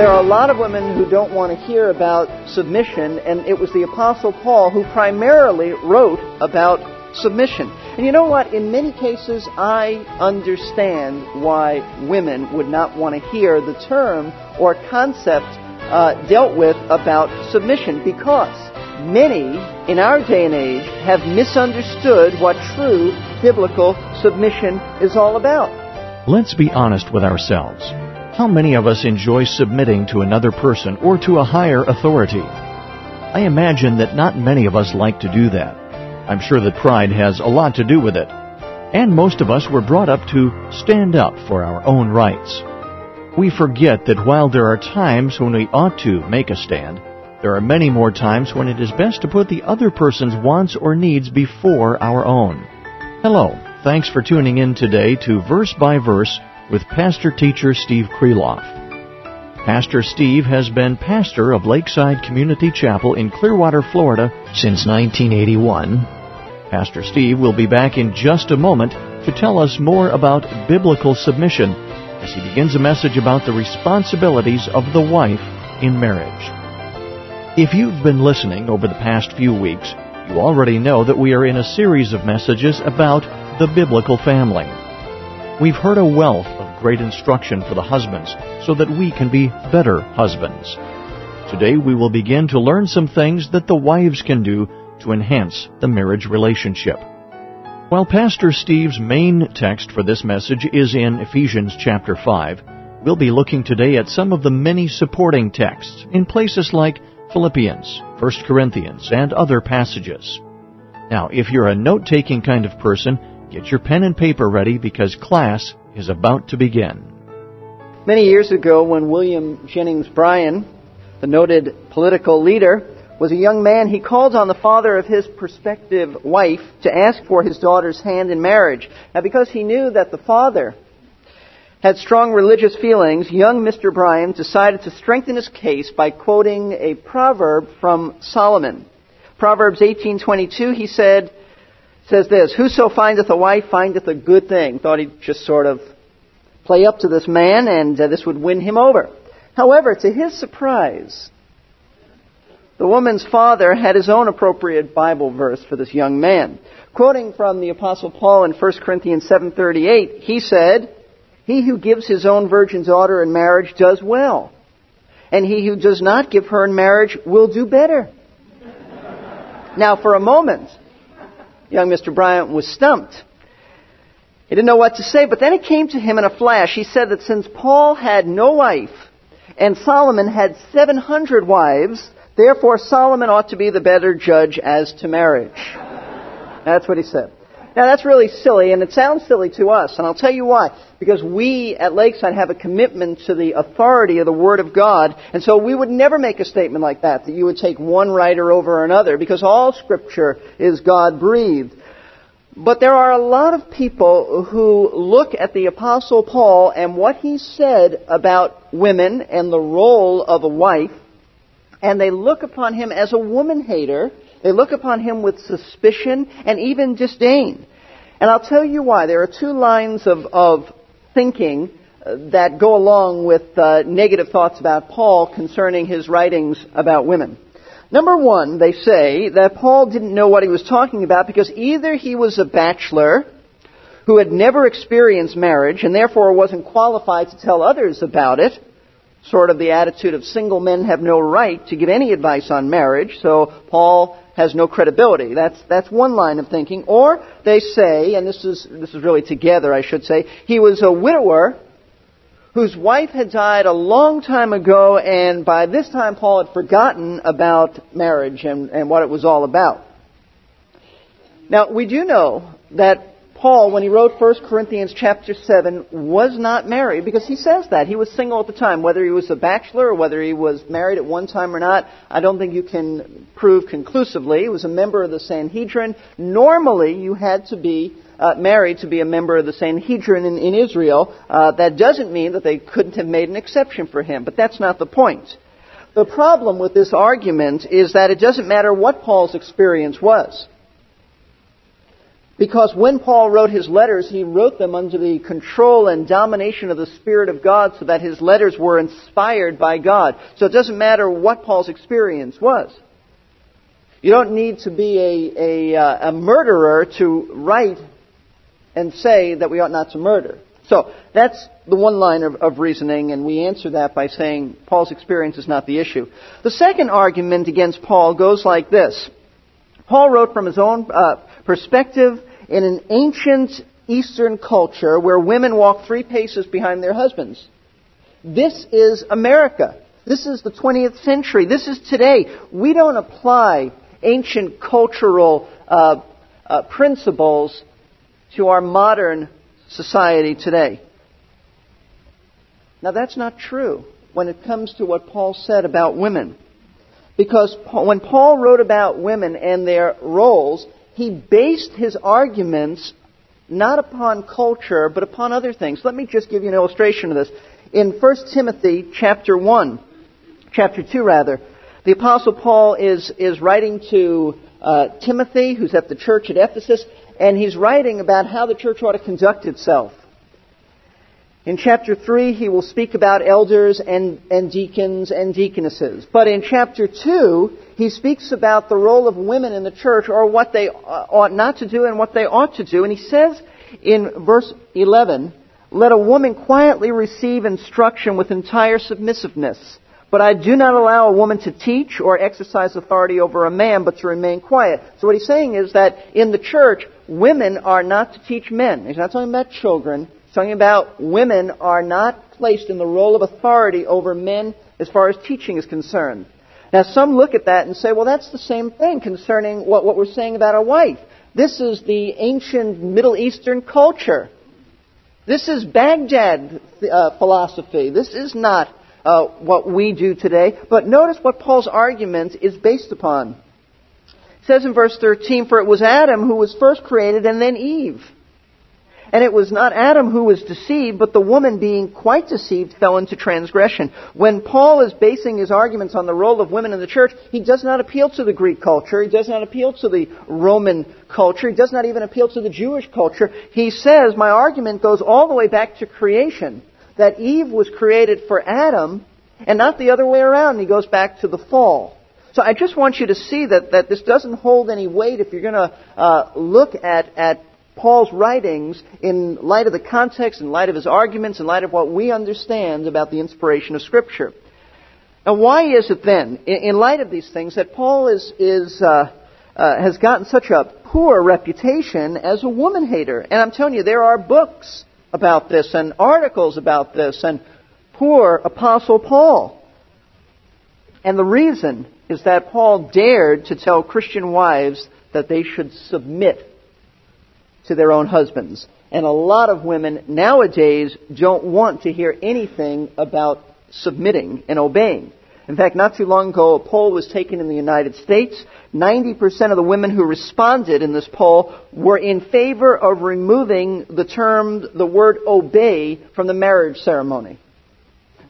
There are a lot of women who don't want to hear about submission, and it was the Apostle Paul who primarily wrote about submission. And you know what? In many cases, I understand why women would not want to hear the term or concept uh, dealt with about submission because many in our day and age have misunderstood what true biblical submission is all about. Let's be honest with ourselves. How many of us enjoy submitting to another person or to a higher authority? I imagine that not many of us like to do that. I'm sure that pride has a lot to do with it. And most of us were brought up to stand up for our own rights. We forget that while there are times when we ought to make a stand, there are many more times when it is best to put the other person's wants or needs before our own. Hello. Thanks for tuning in today to Verse by Verse with pastor teacher Steve Kreloff. Pastor Steve has been pastor of Lakeside Community Chapel in Clearwater, Florida since 1981. Pastor Steve will be back in just a moment to tell us more about biblical submission as he begins a message about the responsibilities of the wife in marriage. If you've been listening over the past few weeks, you already know that we are in a series of messages about the biblical family. We've heard a wealth great instruction for the husbands so that we can be better husbands. Today we will begin to learn some things that the wives can do to enhance the marriage relationship. While Pastor Steve's main text for this message is in Ephesians chapter 5, we'll be looking today at some of the many supporting texts in places like Philippians, 1 Corinthians, and other passages. Now, if you're a note-taking kind of person, Get your pen and paper ready because class is about to begin. Many years ago, when William Jennings Bryan, the noted political leader, was a young man, he called on the father of his prospective wife to ask for his daughter's hand in marriage. Now, because he knew that the father had strong religious feelings, young Mr. Bryan decided to strengthen his case by quoting a proverb from Solomon. Proverbs 18:22 he said, says this Whoso findeth a wife findeth a good thing. Thought he'd just sort of play up to this man and uh, this would win him over. However, to his surprise, the woman's father had his own appropriate Bible verse for this young man. Quoting from the apostle Paul in 1 Corinthians 7:38, he said, "He who gives his own virgin daughter in marriage does well, and he who does not give her in marriage will do better." Now, for a moment, young Mr. Bryan was stumped. He didn't know what to say, but then it came to him in a flash. He said that since Paul had no wife and Solomon had 700 wives, therefore Solomon ought to be the better judge as to marriage. That's what he said. Now that's really silly, and it sounds silly to us, and I'll tell you why. Because we at Lakeside have a commitment to the authority of the Word of God, and so we would never make a statement like that, that you would take one writer over another, because all Scripture is God breathed. But there are a lot of people who look at the Apostle Paul and what he said about women and the role of a wife, and they look upon him as a woman hater, they look upon him with suspicion and even disdain. And I'll tell you why. There are two lines of, of thinking uh, that go along with uh, negative thoughts about Paul concerning his writings about women. Number one, they say that Paul didn't know what he was talking about because either he was a bachelor who had never experienced marriage and therefore wasn't qualified to tell others about it, sort of the attitude of single men have no right to give any advice on marriage, so Paul has no credibility. That's, that's one line of thinking. Or they say, and this is, this is really together, I should say, he was a widower whose wife had died a long time ago, and by this time Paul had forgotten about marriage and, and what it was all about. Now, we do know that Paul, when he wrote 1 Corinthians chapter 7, was not married because he says that. He was single at the time. Whether he was a bachelor or whether he was married at one time or not, I don't think you can prove conclusively. He was a member of the Sanhedrin. Normally, you had to be uh, married to be a member of the Sanhedrin in, in Israel. Uh, that doesn't mean that they couldn't have made an exception for him, but that's not the point. The problem with this argument is that it doesn't matter what Paul's experience was. Because when Paul wrote his letters, he wrote them under the control and domination of the Spirit of God so that his letters were inspired by God. So it doesn't matter what Paul's experience was. You don't need to be a, a, uh, a murderer to write and say that we ought not to murder. So that's the one line of, of, reasoning, and we answer that by saying Paul's experience is not the issue. The second argument against Paul goes like this. Paul wrote from his own uh, perspective in an ancient Eastern culture where women walk three paces behind their husbands. This is America. This is the 20th century. This is today. We don't apply ancient cultural uh, uh, principles to our modern society today. Now, that's not true when it comes to what Paul said about women. Because when Paul wrote about women and their roles, he based his arguments not upon culture, but upon other things. Let me just give you an illustration of this. In 1 Timothy chapter 1, chapter 2 rather, the Apostle Paul is, is writing to uh, Timothy, who's at the church at Ephesus, and he's writing about how the church ought to conduct itself. In chapter 3, he will speak about elders and, and deacons and deaconesses. But in chapter 2, he speaks about the role of women in the church or what they ought not to do and what they ought to do. And he says in verse 11, Let a woman quietly receive instruction with entire submissiveness. But I do not allow a woman to teach or exercise authority over a man, but to remain quiet. So what he's saying is that in the church, women are not to teach men. He's not talking about children. He's talking about women are not placed in the role of authority over men as far as teaching is concerned. Now some look at that and say, well, that's the same thing concerning what, what we're saying about a wife. This is the ancient Middle Eastern culture. This is Baghdad uh, philosophy. This is not uh, what we do today. But notice what Paul's argument is based upon. It says in verse 13, For it was Adam who was first created and then Eve. And it was not Adam who was deceived, but the woman being quite deceived fell into transgression. When Paul is basing his arguments on the role of women in the church, he does not appeal to the Greek culture. He does not appeal to the Roman culture. He does not even appeal to the Jewish culture. He says, my argument goes all the way back to creation that Eve was created for Adam and not the other way around. He goes back to the fall. So I just want you to see that, that this doesn't hold any weight if you're going to uh, look at, at Paul's writings in light of the context, in light of his arguments, in light of what we understand about the inspiration of Scripture. Now, why is it then, in, in light of these things, that Paul is, is, uh, uh, has gotten such a poor reputation as a woman hater? And I'm telling you, there are books about this and articles about this and poor Apostle Paul. And the reason is that Paul dared to tell Christian wives that they should submit to their own husbands. And a lot of women nowadays don't want to hear anything about submitting and obeying. In fact, not too long ago, a poll was taken in the United States. 90% of the women who responded in this poll were in favor of removing the term, the word obey from the marriage ceremony.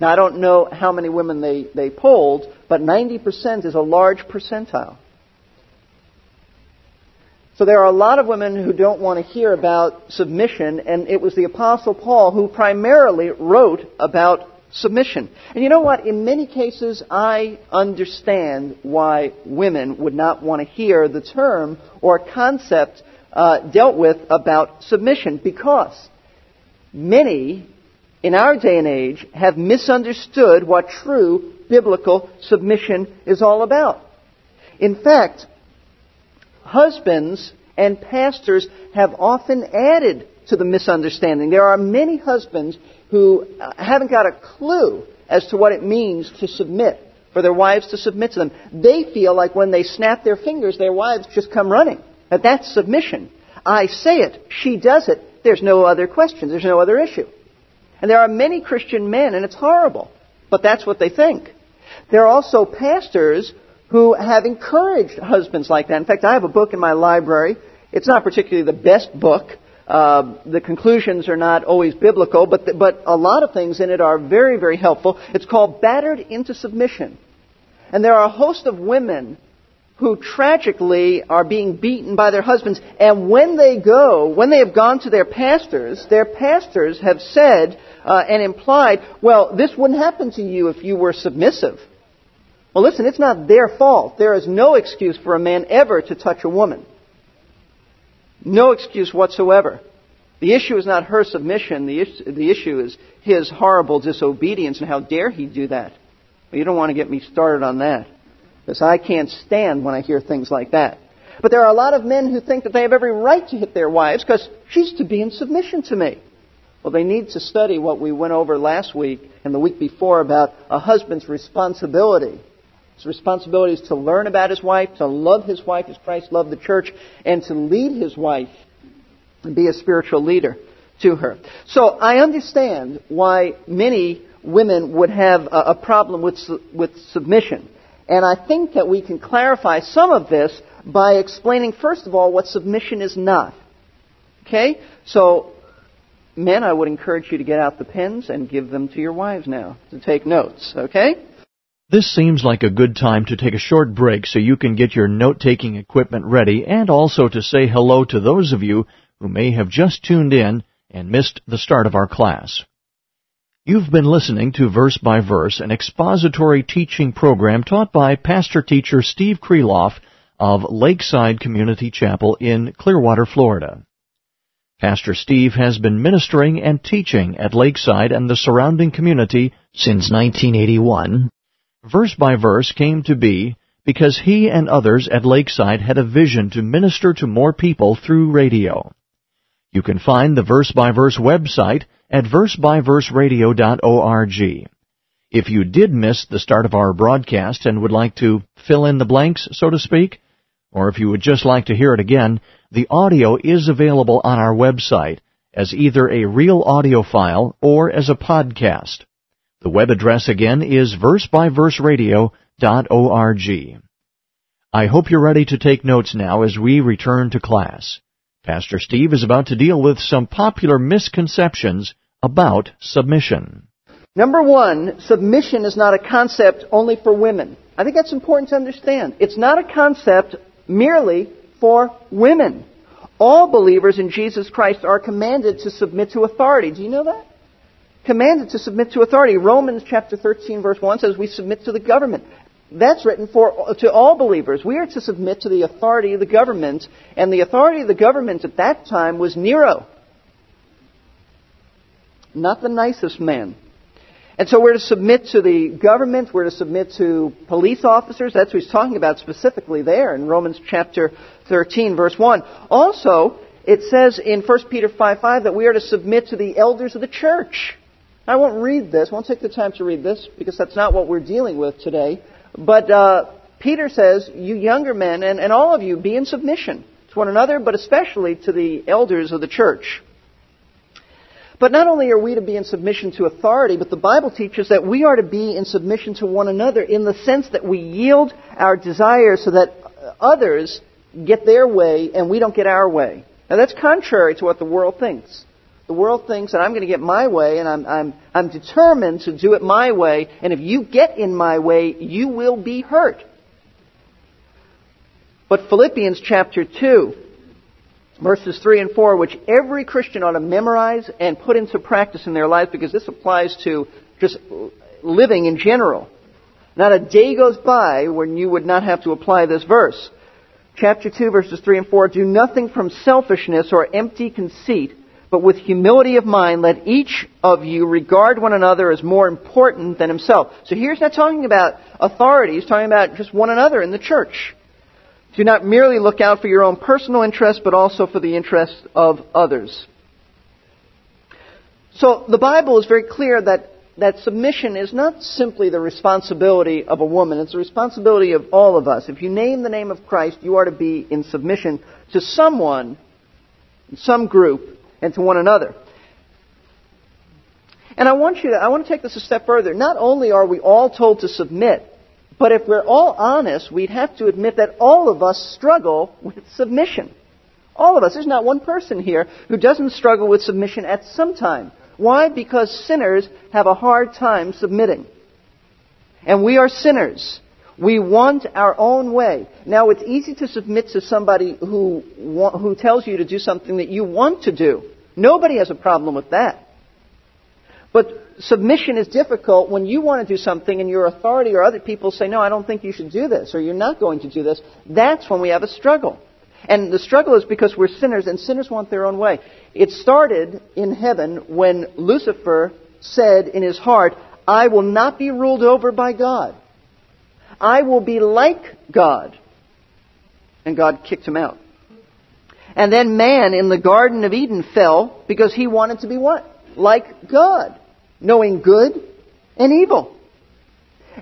Now, I don't know how many women they, they polled, but 90% is a large percentile. So there are a lot of women who don't want to hear about submission, and it was the Apostle Paul who primarily wrote about submission. And you know what? In many cases, I understand why women would not want to hear the term or concept uh, dealt with about submission because many in our day and age have misunderstood what true biblical submission is all about. In fact, husbands and pastors have often added to the misunderstanding. There are many husbands who uh, haven't got a clue as to what it means to submit, for their wives to submit to them. They feel like when they snap their fingers, their wives just come running. That that's submission. I say it, she does it. There's no other question. There's no other issue. And there are many Christian men, and it's horrible, but that's what they think. There are also pastors who have encouraged husbands like that. In fact, I have a book in my library. It's not particularly the best book, uh, the conclusions are not always biblical, but, the, but a lot of things in it are very, very helpful. It's called Battered into Submission. And there are a host of women who tragically are being beaten by their husbands. And when they go, when they have gone to their pastors, their pastors have said uh, and implied, well, this wouldn't happen to you if you were submissive. Well, listen, it's not their fault. There is no excuse for a man ever to touch a woman. No excuse whatsoever. The issue is not her submission. The, is- the issue is his horrible disobedience and how dare he do that. You don't want to get me started on that. Because I can't stand when I hear things like that. But there are a lot of men who think that they have every right to hit their wives because she's to be in submission to me. Well, they need to study what we went over last week and the week before about a husband's responsibility. His responsibility is to learn about his wife, to love his wife as Christ loved the church, and to lead his wife and be a spiritual leader to her. So I understand why many women would have a, problem with, with submission. And I think that we can clarify some of this by explaining, first of all, what submission is not. Okay? So, men, I would encourage you to get out the pens and give them to your wives now to take notes. Okay? This seems like a good time to take a short break so you can get your note-taking equipment ready and also to say hello to those of you who may have just tuned in and missed the start of our class. You've been listening to Verse by Verse, an expository teaching program taught by pastor teacher Steve Kreloff of Lakeside Community Chapel in Clearwater, Florida. Pastor Steve has been ministering and teaching at Lakeside and the surrounding community since 1981. Verse by Verse came to be because he and others at Lakeside had a vision to minister to more people through radio. You can find the Verse by Verse website at versebyverseradio.org. If you did miss the start of our broadcast and would like to fill in the blanks, so to speak, or if you would just like to hear it again, the audio is available on our website as either a real audio file or as a podcast. The web address again is versebyverseradio.org. I hope you're ready to take notes now as we return to class. Pastor Steve is about to deal with some popular misconceptions about submission. Number one, submission is not a concept only for women. I think that's important to understand. It's not a concept merely for women. All believers in Jesus Christ are commanded to submit to authority. Do you know that? Commanded to submit to authority. Romans chapter 13 verse 1 says we submit to the government. That's written for to all believers. We are to submit to the authority of the government, and the authority of the government at that time was Nero. Not the nicest man. And so we're to submit to the government, we're to submit to police officers. That's what he's talking about specifically there in Romans chapter 13, verse 1. Also, it says in 1 Peter 5 5 that we are to submit to the elders of the church. I won't read this, won't take the time to read this, because that's not what we're dealing with today. But uh, Peter says, You younger men, and, and all of you, be in submission to one another, but especially to the elders of the church. But not only are we to be in submission to authority, but the Bible teaches that we are to be in submission to one another in the sense that we yield our desires so that others get their way and we don't get our way. Now that's contrary to what the world thinks. The world thinks that I'm going to get my way and I'm, I'm, I'm determined to do it my way, and if you get in my way, you will be hurt. But Philippians chapter 2, verses 3 and 4, which every Christian ought to memorize and put into practice in their life because this applies to just living in general. Not a day goes by when you would not have to apply this verse. Chapter 2, verses 3 and 4 Do nothing from selfishness or empty conceit, but with humility of mind, let each of you regard one another as more important than himself. So here's not talking about authority, he's talking about just one another in the church. Do not merely look out for your own personal interests, but also for the interests of others. So the Bible is very clear that, that submission is not simply the responsibility of a woman, it's the responsibility of all of us. If you name the name of Christ, you are to be in submission to someone, some group, and to one another. And I want you to, I want to take this a step further. Not only are we all told to submit, but if we're all honest, we'd have to admit that all of us struggle with submission. All of us. There's not one person here who doesn't struggle with submission at some time. Why? Because sinners have a hard time submitting. And we are sinners. We want our own way. Now, it's easy to submit to somebody who, who tells you to do something that you want to do. Nobody has a problem with that. But submission is difficult when you want to do something and your authority or other people say, no, I don't think you should do this, or you're not going to do this. That's when we have a struggle. And the struggle is because we're sinners, and sinners want their own way. It started in heaven when Lucifer said in his heart, I will not be ruled over by God. I will be like God. And God kicked him out. And then man in the Garden of Eden fell because he wanted to be what? Like God. Knowing good and evil.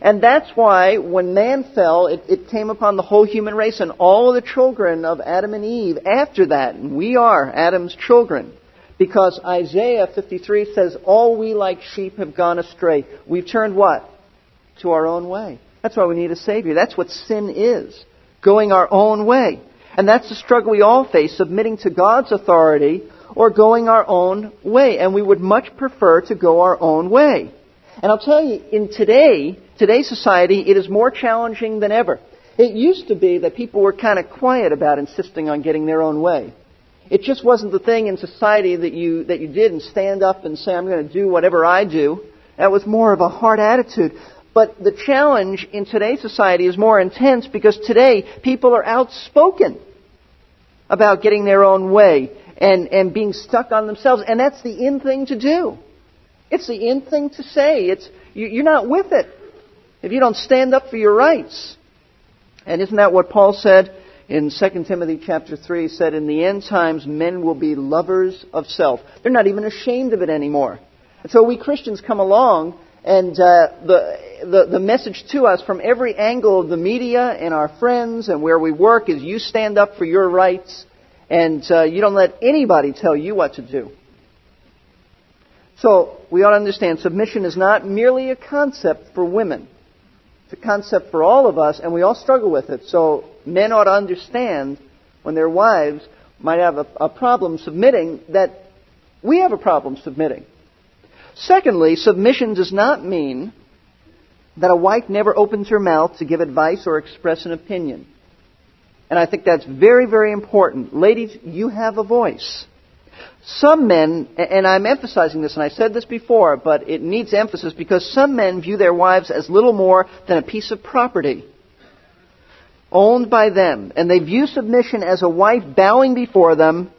And that's why when man fell, it, it, came upon the whole human race and all the children of Adam and Eve after that. And we are Adam's children. Because Isaiah 53 says, All we like sheep have gone astray. We've turned what? To our own way. That's why we need a Savior. That's what sin is. Going our own way. And that's the struggle we all face, submitting to God's authority or going our own way. And we would much prefer to go our own way. And I'll tell you, in today, today's society, it is more challenging than ever. It used to be that people were kind of quiet about insisting on getting their own way. It just wasn't the thing in society that you, that you did and stand up and say, I'm going to do whatever I do. That was more of a hard attitude. But the challenge in today's society is more intense because today people are outspoken about getting their own way and, and being stuck on themselves. And that's the in thing to do. It's the in thing to say. It's, you're not with it if you don't stand up for your rights. And isn't that what Paul said in 2 Timothy chapter 3? He said, In the end times, men will be lovers of self. They're not even ashamed of it anymore. And so we Christians come along, and uh, the, the, the message to us from every angle of the media and our friends and where we work is you stand up for your rights, and uh, you don't let anybody tell you what to do. So we ought to understand submission is not merely a concept for women. It's a concept for all of us, and we all struggle with it. So men ought to understand when their wives might have a, a problem submitting that we have a problem submitting. Secondly, submission does not mean that a wife never opens her mouth to give advice or express an opinion. And I think that's very, very important. Ladies, you have a voice. Some men, and I'm emphasizing this, and I said this before, but it needs emphasis because some men view their wives as little more than a piece of property owned by them, and they view submission as a wife bowing before them,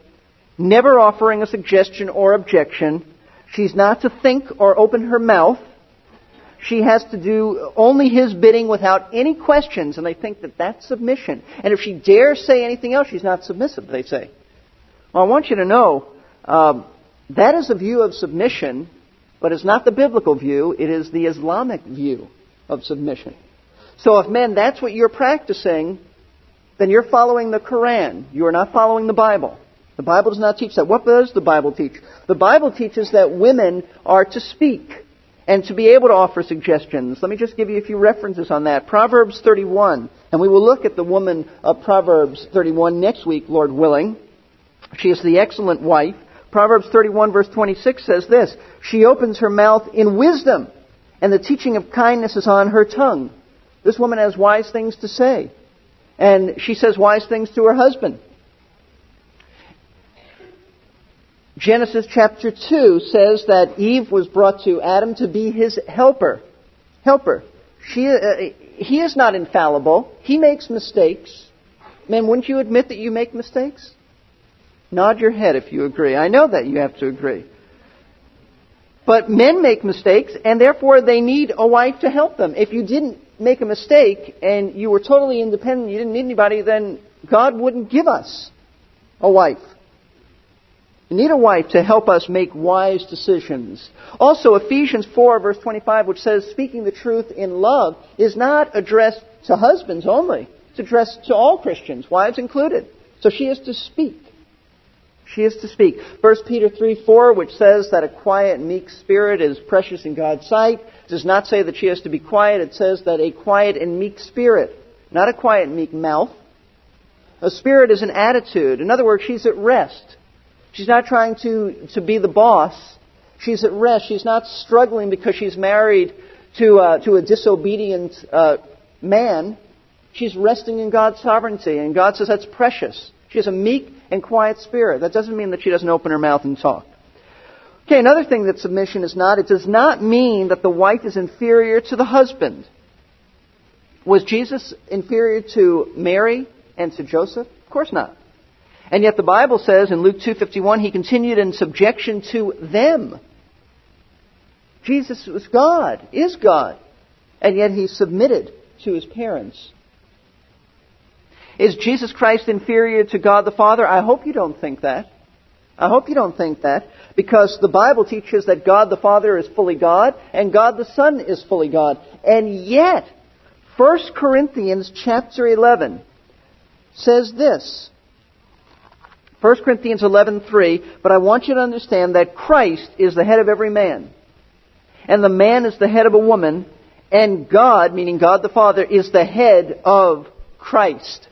never offering a suggestion or objection. She's not to think or open her mouth. She has to do only his bidding without any questions, and they think that that's submission. And if she dares say anything else, she's not submissive, they say. Well, I want you to know um, that is a view of submission, but it's not the biblical view, it is the Islamic view of submission. So if men, that's what you're practicing, then you're following the Quran. You are not following the Bible. The Bible does not teach that. What does the Bible teach? The Bible teaches that women are to speak and to be able to offer suggestions. Let me just give you a few references on that. Proverbs 31, and we will look at the woman of Proverbs 31 next week, Lord willing. She is the excellent wife. Proverbs 31 verse 26 says this, She opens her mouth in wisdom, and the teaching of kindness is on her tongue. This woman has wise things to say. And she says wise things to her husband. Genesis chapter 2 says that Eve was brought to Adam to be his helper. Helper. She, uh, he is not infallible. He makes mistakes. Men, wouldn't you admit that you make mistakes? Nod your head if you agree. I know that you have to agree. But men make mistakes, and therefore they need a wife to help them. If you didn't make a mistake and you were totally independent, you didn't need anybody, then God wouldn't give us a wife. Need a wife to help us make wise decisions. Also, Ephesians 4, verse 25, which says, speaking the truth in love, is not addressed to husbands only. It's addressed to all Christians, wives included. So she is to speak. She is to speak. 1 Peter 3 4, which says that a quiet meek spirit is precious in God's sight, does not say that she has to be quiet. It says that a quiet and meek spirit, not a quiet meek mouth. A spirit is an attitude. In other words, she's at rest. She's not trying to, to be the boss. She's at rest. She's not struggling because she's married to, uh, to a disobedient uh, man, she's resting in God's sovereignty, and God says that's precious. She has a meek and quiet spirit. That doesn't mean that she doesn't open her mouth and talk. Okay, another thing that submission is not, it does not mean that the wife is inferior to the husband. Was Jesus inferior to Mary and to Joseph? Of course not. And yet the Bible says in Luke 2:51 he continued in subjection to them. Jesus was God, is God, and yet he submitted to his parents. Is Jesus Christ inferior to God the Father? I hope you don't think that. I hope you don't think that because the Bible teaches that God the Father is fully God and God the Son is fully God. And yet, 1 Corinthians chapter 11 says this. 1 Corinthians 11:3, but I want you to understand that Christ is the head of every man. And the man is the head of a woman, and God, meaning God the Father, is the head of Christ.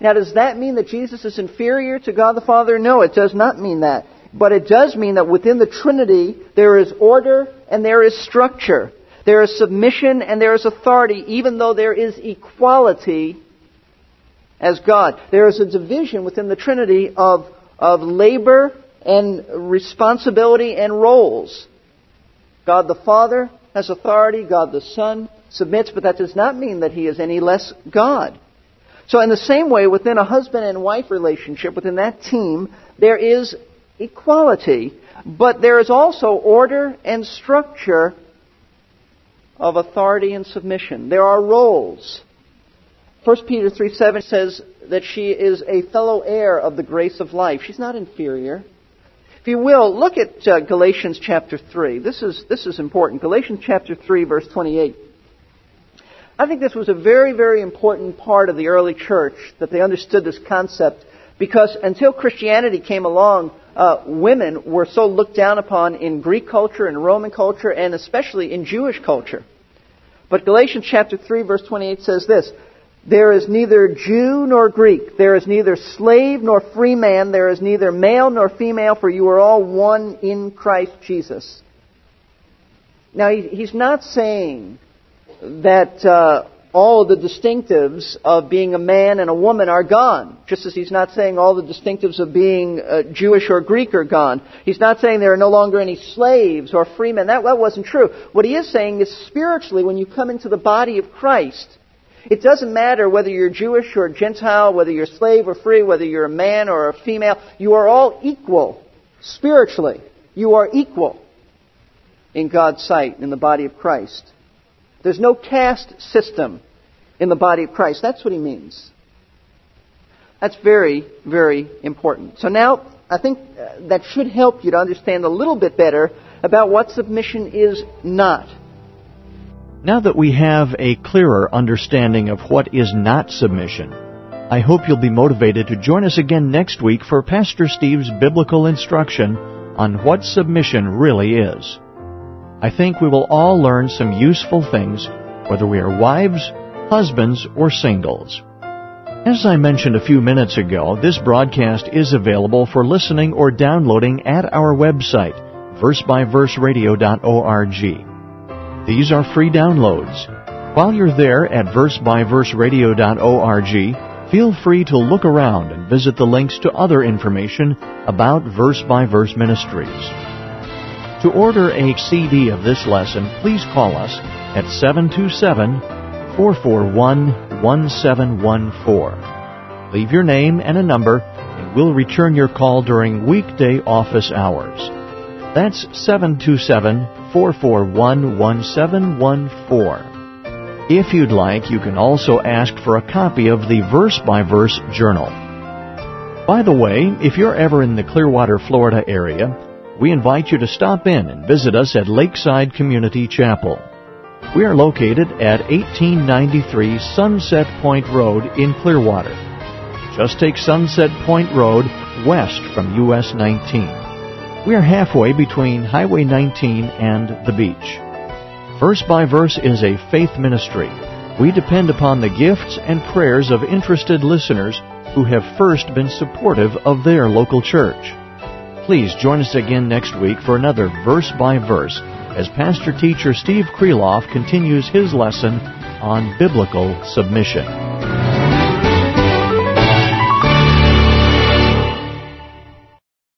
Now, does that mean that Jesus is inferior to God the Father? No, it does not mean that. But it does mean that within the Trinity, there is order and there is structure. There is submission and there is authority, even though there is equality as God. There is a division within the Trinity of, of labor and responsibility and roles. God the Father has authority, God the Son submits, but that does not mean that he is any less God. So, in the same way, within a husband and wife relationship, within that team, there is equality, but there is also order and structure of authority and submission. There are roles. 1 Peter 3 7 says that she is a fellow heir of the grace of life. She's not inferior. If you will, look at uh, Galatians chapter 3. This is, this is important. Galatians chapter 3, verse 28. I think this was a very, very important part of the early church that they understood this concept because until Christianity came along, uh, women were so looked down upon in Greek culture and Roman culture and especially in Jewish culture. But Galatians chapter 3 verse 28 says this, there is neither Jew nor Greek. There is neither slave nor free man. There is neither male nor female, for you are all one in Christ Jesus. Now, he's not saying that uh, all the distinctives of being a man and a woman are gone. Just as he's not saying all the distinctives of being uh, Jewish or Greek are gone. He's not saying there are no longer any slaves or free men. That, that wasn't true. What he is saying is spiritually, when you come into the body of Christ, it doesn't matter whether you're Jewish or Gentile, whether you're slave or free, whether you're a man or a female. You are all equal spiritually. You are equal in God's sight in the body of Christ. There's no caste system in the body of Christ. That's what he means. That's very, very important. So now, I think uh, that should help you to understand a little bit better about what submission is not. Now that we have a clearer understanding of what is not submission, I hope you'll be motivated to join us again next week for Pastor Steve's biblical instruction on what submission really is. I think we will all learn some useful things, whether we are wives, husbands, or singles. As I mentioned a few minutes ago, this broadcast is available for listening or downloading at our website, versebyverseradio.org. These are free downloads. While you're there at versebyverseradio.org, feel free to look around and visit the links to other information about Verse by Verse Ministries. To order a CD of this lesson, please call us at 727 441 1714. Leave your name and a number, and we'll return your call during weekday office hours. That's 727 441 1714. If you'd like, you can also ask for a copy of the Verse by Verse Journal. By the way, if you're ever in the Clearwater, Florida area, we invite you to stop in and visit us at Lakeside Community Chapel. We are located at 1893 Sunset Point Road in Clearwater. Just take Sunset Point Road west from US 19. We are halfway between Highway 19 and the beach. Verse by Verse is a faith ministry. We depend upon the gifts and prayers of interested listeners who have first been supportive of their local church. Please join us again next week for another verse by verse as Pastor Teacher Steve Kreloff continues his lesson on biblical submission.